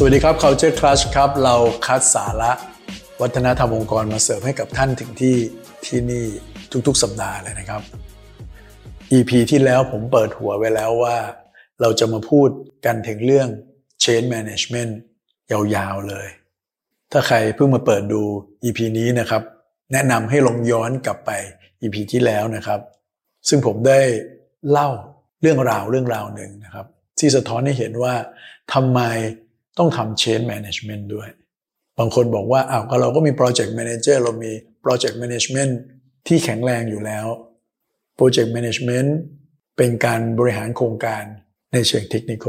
สวัสดีครับ Culture Clash ครับ เราคัดสาระ วัฒนธรรมองค์กรมาเสิร์ฟให้กับท่านถึงที่ที่นี่ทุกๆ สัปดาห์เลยนะครับ EP ที่แล้วผมเปิดหัวไว้แล้วว่า เราจะมาพูดกันถึงเรื่อง Change Management ยาวๆเลย ถ้าใครเพิ่งมาเปิดดู EP นี้นะครับ แนะนำให้ลองย้อนกลับไป EP ที่แล้วนะครับ ซึ่งผมได้เล่าเรื่องราวเรื่องราวหนึ่งนะครับ ที่สะท้อนให้เห็นว่าทำไม ต้องทำ change management ด้วย บางคนบอกว่าอ้าวก็เราก็มี project manager เรามี project management ที่แข็งแรงอยู่แล้ว project management เป็นการบริหารโครงการในเชิงเทคนิค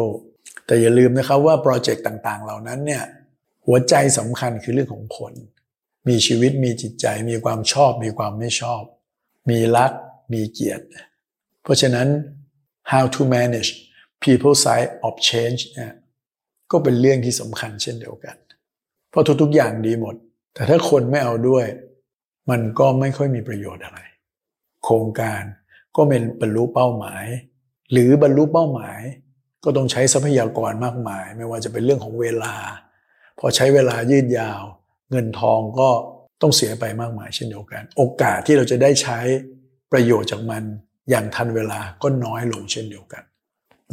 แต่อย่าลืมนะครับว่าโปรเจกต์ต่างๆ เหล่านั้นเนี่ยหัวใจสำคัญคือเรื่องของคน มีชีวิตมีจิตใจ มีความชอบ มีความไม่ชอบ มีรัก มีเกียรติ เพราะฉะนั้น how to manage people side of change เนี่ย ก็เป็นเรื่องที่สำคัญเช่นเดียวกัน เพราะทุกๆอย่างดีหมด แต่ถ้าคนไม่เอาด้วย มันก็ไม่ค่อยมีประโยชน์อะไร โครงการก็เป็นบรรลุเป้าหมาย หรือบรรลุเป้าหมาย ก็ต้องใช้ทรัพยากรมากมาย ไม่ว่าจะเป็นเรื่องของเวลา พอใช้เวลายืดยาว เงินทองก็ต้องเสียไปมากมายเช่นเดียวกัน โอกาสที่เราจะได้ใช้ประโยชน์จากมันอย่างทันเวลาก็น้อยลงเช่นเดียวกัน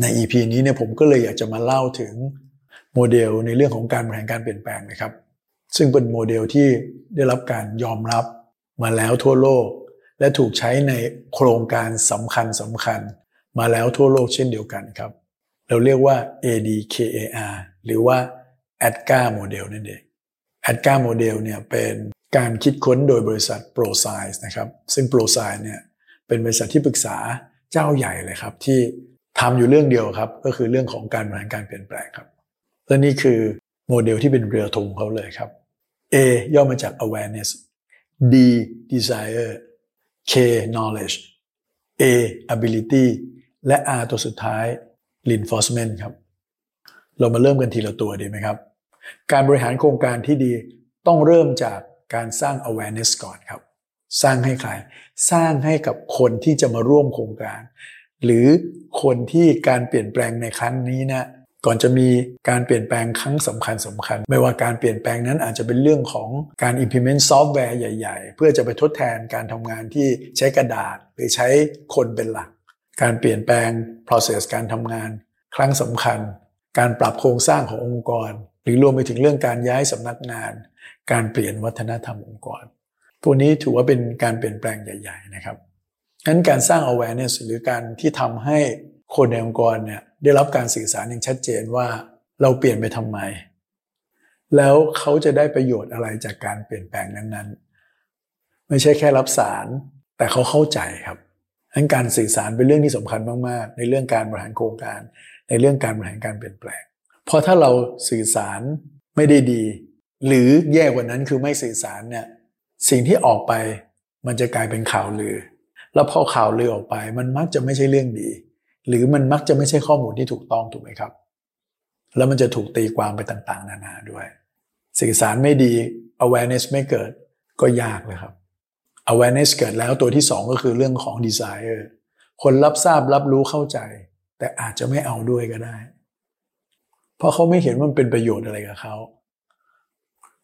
ใน EP นี้เนี่ยผมก็เลยอยากจะมาเล่าถึง โมเดลในเรื่องของการบริหารการเปลี่ยนแปลงนะครับ ซึ่งเป็นโมเดลที่ได้รับการยอมรับมาแล้วทั่วโลก และถูกใช้ในโครงการสำคัญสำคัญ มาแล้วทั่วโลกเช่นเดียวกันครับ เราเรียกว่า ADKAR หรือว่า ADKA โมเดลนั่นเอง ADKA โมเดลเนี่ยเป็นการคิดค้นโดยบริษัท Prosci นะครับซึ่ง Prosci เนี่ยเป็นบริษัทที่ปรึกษาเจ้าใหญ่เลยครับที่ทำอยู่เรื่องเดียวครับ ก็คือเรื่องของการบริหารการเปลี่ยนแปลงครับ และนี่คือโมเดลที่เป็นเรือธงเขาเลยครับ A ย่อมาจาก awareness D desire K knowledge A ability และ R ตัวสุดท้าย reinforcement ครับ เรามาเริ่มกันทีละตัวดีไหมครับ การบริหารโครงการที่ดีต้องเริ่มจากการสร้าง awareness ก่อนครับ สร้างให้ใคร สร้างให้กับคนที่จะมาร่วมโครงการ หรือคนที่การเปลี่ยนแปลงในครั้งนี้นะ ก่อนจะมีการเปลี่ยนแปลงครั้งสำคัญสำคัญ ไม่ว่าการเปลี่ยนแปลงนั้นอาจจะเป็นเรื่องของการ implement ซอฟต์แวร์ใหญ่ ๆ เพื่อจะไปทดแทนการทำงานที่ใช้กระดาษหรือใช้คนเป็นหลัก การเปลี่ยนแปลง process การทำงาน ครั้งสำคัญ การปรับโครงสร้างขององค์กร หรือรวมไปถึงเรื่องการย้ายสำนักงาน การเปลี่ยนวัฒนธรรมองค์กรพวกนี้ถือว่าเป็นการเปลี่ยนแปลงใหญ่ ๆ นะครับงั้นการสร้าง awareness หรือการที่ทำให้คนในองค์กรเนี่ย ได้รับการสื่อสารอย่างชัดเจนว่าเราเปลี่ยนไปทำไม แล้วเขาจะได้ประโยชน์อะไรจากการเปลี่ยนแปลงนั้นๆ ไม่ใช่แค่รับสาร แต่เขาเข้าใจครับทั้นการสื่อสารเป็นเรื่องที่สำคัญมากๆ ในเรื่องการบริหารโครงการ ในเรื่องการบริหารการเปลี่ยนแปลง เพราะถ้าเราสื่อสารไม่ได้ดี หรือแย่กว่านั้นคือไม่สื่อสารเนี่ยสิ่งที่ออกไปมันจะกลายเป็นข่าวลือ แล้วพอข่าวลือออกไป มันมักจะไม่ใช่เรื่องดี หรือมันมักจะไม่ใช่ข้อมูลที่ถูกต้องถูกไหมครับ แล้วมันจะถูกตีความไปต่าง ๆ นานาด้วย สื่อสารไม่ดี awareness ไม่เกิดก็ยากเลยครับ awareness เกิดแล้วตัวที่สองก็คือเรื่องของ desire คนรับทราบรับรู้เข้าใจ แต่อาจจะไม่เอาด้วยก็ได้ เพราะเขาไม่เห็นว่ามันเป็นประโยชน์อะไรกับเขา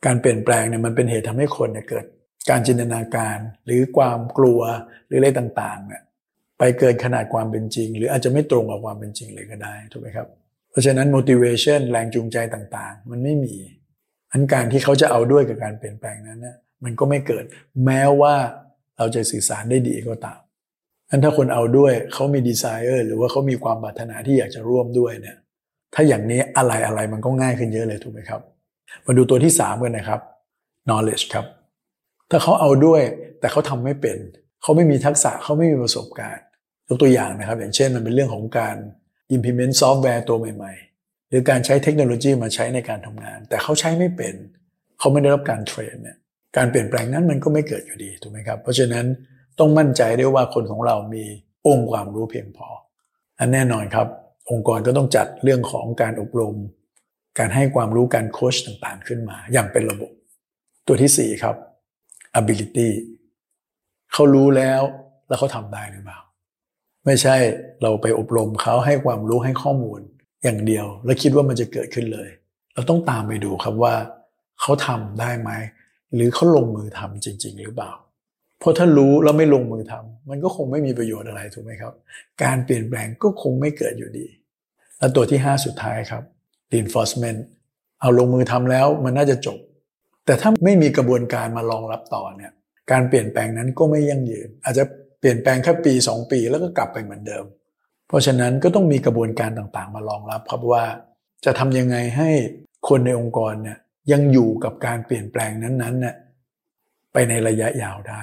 การเปลี่ยนแปลงเนี่ยมันเป็นเหตุทำให้คนเนี่ยเกิด การจินตนาการหรือความกลัวหรืออะไรต่างๆเนี่ย ไปเกินขนาดความเป็นจริง หรืออาจจะไม่ตรงกับความเป็นจริงเลยก็ได้ถูกไหมครับ เพราะฉะนั้น motivation แรงจูงใจต่างๆ มันไม่มีอันการที่เขาจะเอาด้วยกับการเปลี่ยนแปลงนั้นนะมันก็ไม่เกิด แม้ว่าเราจะสื่อสารได้ดีก็ตามอันถ้าคนเอาด้วยเขามีดีไซเออร์หรือว่าเขามีความปรารถนาที่อยากจะร่วมด้วยเนี่ย ถ้าอย่างนี้อะไรอะไรมันก็ง่ายขึ้นเยอะเลยถูกไหมครับ มาดูตัวที่สามกันนะครับ knowledge ครับ ถ้าเขาเอาด้วยแต่เขาทำไม่เป็น เขาไม่มีทักษะเขาไม่มีประสบการณ์ ยกตัวอย่างนะครับ อย่างเช่นมันเป็นเรื่องของการ implement ซอฟต์แวร์ตัวใหม่ ๆ หรือการใช้เทคโนโลยีมาใช้ในการทำงาน แต่เขาใช้ไม่เป็นเขาไม่ได้รับการเทรนเนี่ยการเปลี่ยนแปลงนั้นมันก็ไม่เกิดอยู่ดีถูกไหมครับ เพราะฉะนั้นต้องมั่นใจได้ว่าคนของเรามีองค์ความรู้เพียงพอ อันแน่นอนครับ องค์กรก็ต้องจัดเรื่องของการอบรม การให้ความรู้การโค้ชต่างๆขึ้นมา อย่างเป็นระบบ ตัวที่4ครับ ability เขารู้แล้วแล้วเขาทำได้หรือเปล่า ไม่ใช่เราไปอบรมเขาให้ความรู้ให้ข้อมูลอย่างเดียว แล้วคิดว่ามันจะเกิดขึ้นเลย เราต้องตามไปดูครับว่าเขาทำได้ไหมหรือเขาลงมือทำจริง ๆ หรือเปล่า เพราะถ้ารู้แล้วไม่ลงมือทำมันก็คงไม่มีประโยชน์อะไรถูกไหมครับ การเปลี่ยนแปลงก็คงไม่เกิดอยู่ดี และตัวที่ 5 สุดท้ายครับ reinforcement เอาลงมือทำแล้วมันน่าจะจบ แต่ถ้าไม่มีกระบวนการมารองรับต่อเนี่ยการเปลี่ยนแปลงนั้นก็ไม่ยั่งยืน อาจจะ เปลี่ยนแปลงแค่ปี 2 ปีแล้วก็กลับไปเหมือนเดิม เพราะฉะนั้นก็ต้องมีกระบวนการต่างๆ มารองรับครับว่าจะทำยังไงให้คนในองค์กรเนี่ยยังอยู่กับการเปลี่ยนแปลงนั้นๆเนี่ยไปในระยะยาวได้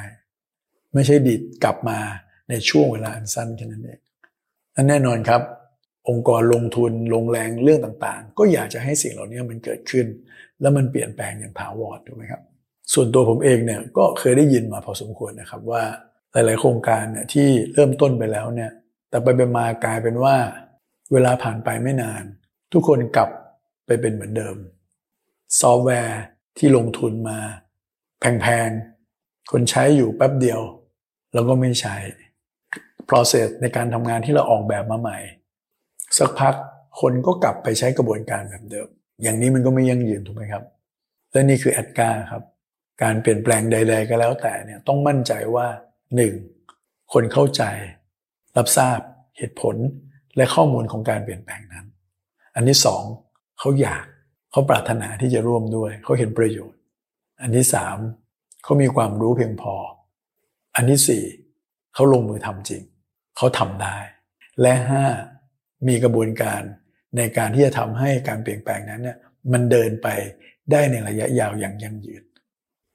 ไม่ใช่ดิดกลับมาในช่วงเวลาอันสั้นแค่นั้นเองนั่นแน่นอนครับ องค์กรลงทุนลงแรงเรื่องต่างๆ ก็อยากจะให้สิ่งเหล่านี้มันเกิดขึ้น แล้วมันเปลี่ยนแปลงอย่างถาวรถูกไหมครับ ส่วนตัวผมเองเนี่ยก็เคยได้ยินมาพอสมควรนะครับว่า หลาย ๆ โครงการเนี่ยที่เริ่มต้นไปแล้วเนี่ย แต่ไปไปมากลายเป็นว่า เวลาผ่านไปไม่นาน ทุกคนกลับไปเป็นเหมือนเดิม ซอฟต์แวร์ที่ลงทุนมา แพง ๆ คนใช้อยู่แป๊บเดียว แล้วก็ไม่ใช้ process ในการทำงานที่เราออกแบบมาใหม่ สักพักคนก็กลับไปใช้กระบวนการแบบเดิม อย่างนี้มันก็ไม่ยั่งยืนถูกไหมครับ และนี่คือแอดการ์ครับ การเปลี่ยนแปลงใด ๆ ก็แล้วแต่เนี่ยต้องมั่นใจว่า 1. คนเข้าใจ รับทราบเหตุผลและข้อมูลของการเปลี่ยนแปลงนั้น อันที่สองเขาอยากเขาปรารถนาที่จะร่วมด้วยเขาเห็นประโยชน์ อันที่สามเขามีความรู้เพียงพอ อันที่สี่เขาลงมือทำจริง เขาทำได้ และห้ามีกระบวนการในการที่จะทำให้การเปลี่ยนแปลงนั้นเนี่ยมันเดินไปได้ในระยะยาวอย่างยั่งยืน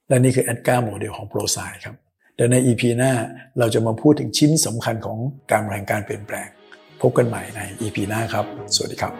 และนี่คือแอดการ์โมเดลของโปรไซครับ เดี๋ยวใน EP หน้าเราจะมาพูดถึงชิ้นสำคัญของการแรงการเปลี่ยนแปลง พบกันใหม่ใน EP หน้าครับ สวัสดีครับ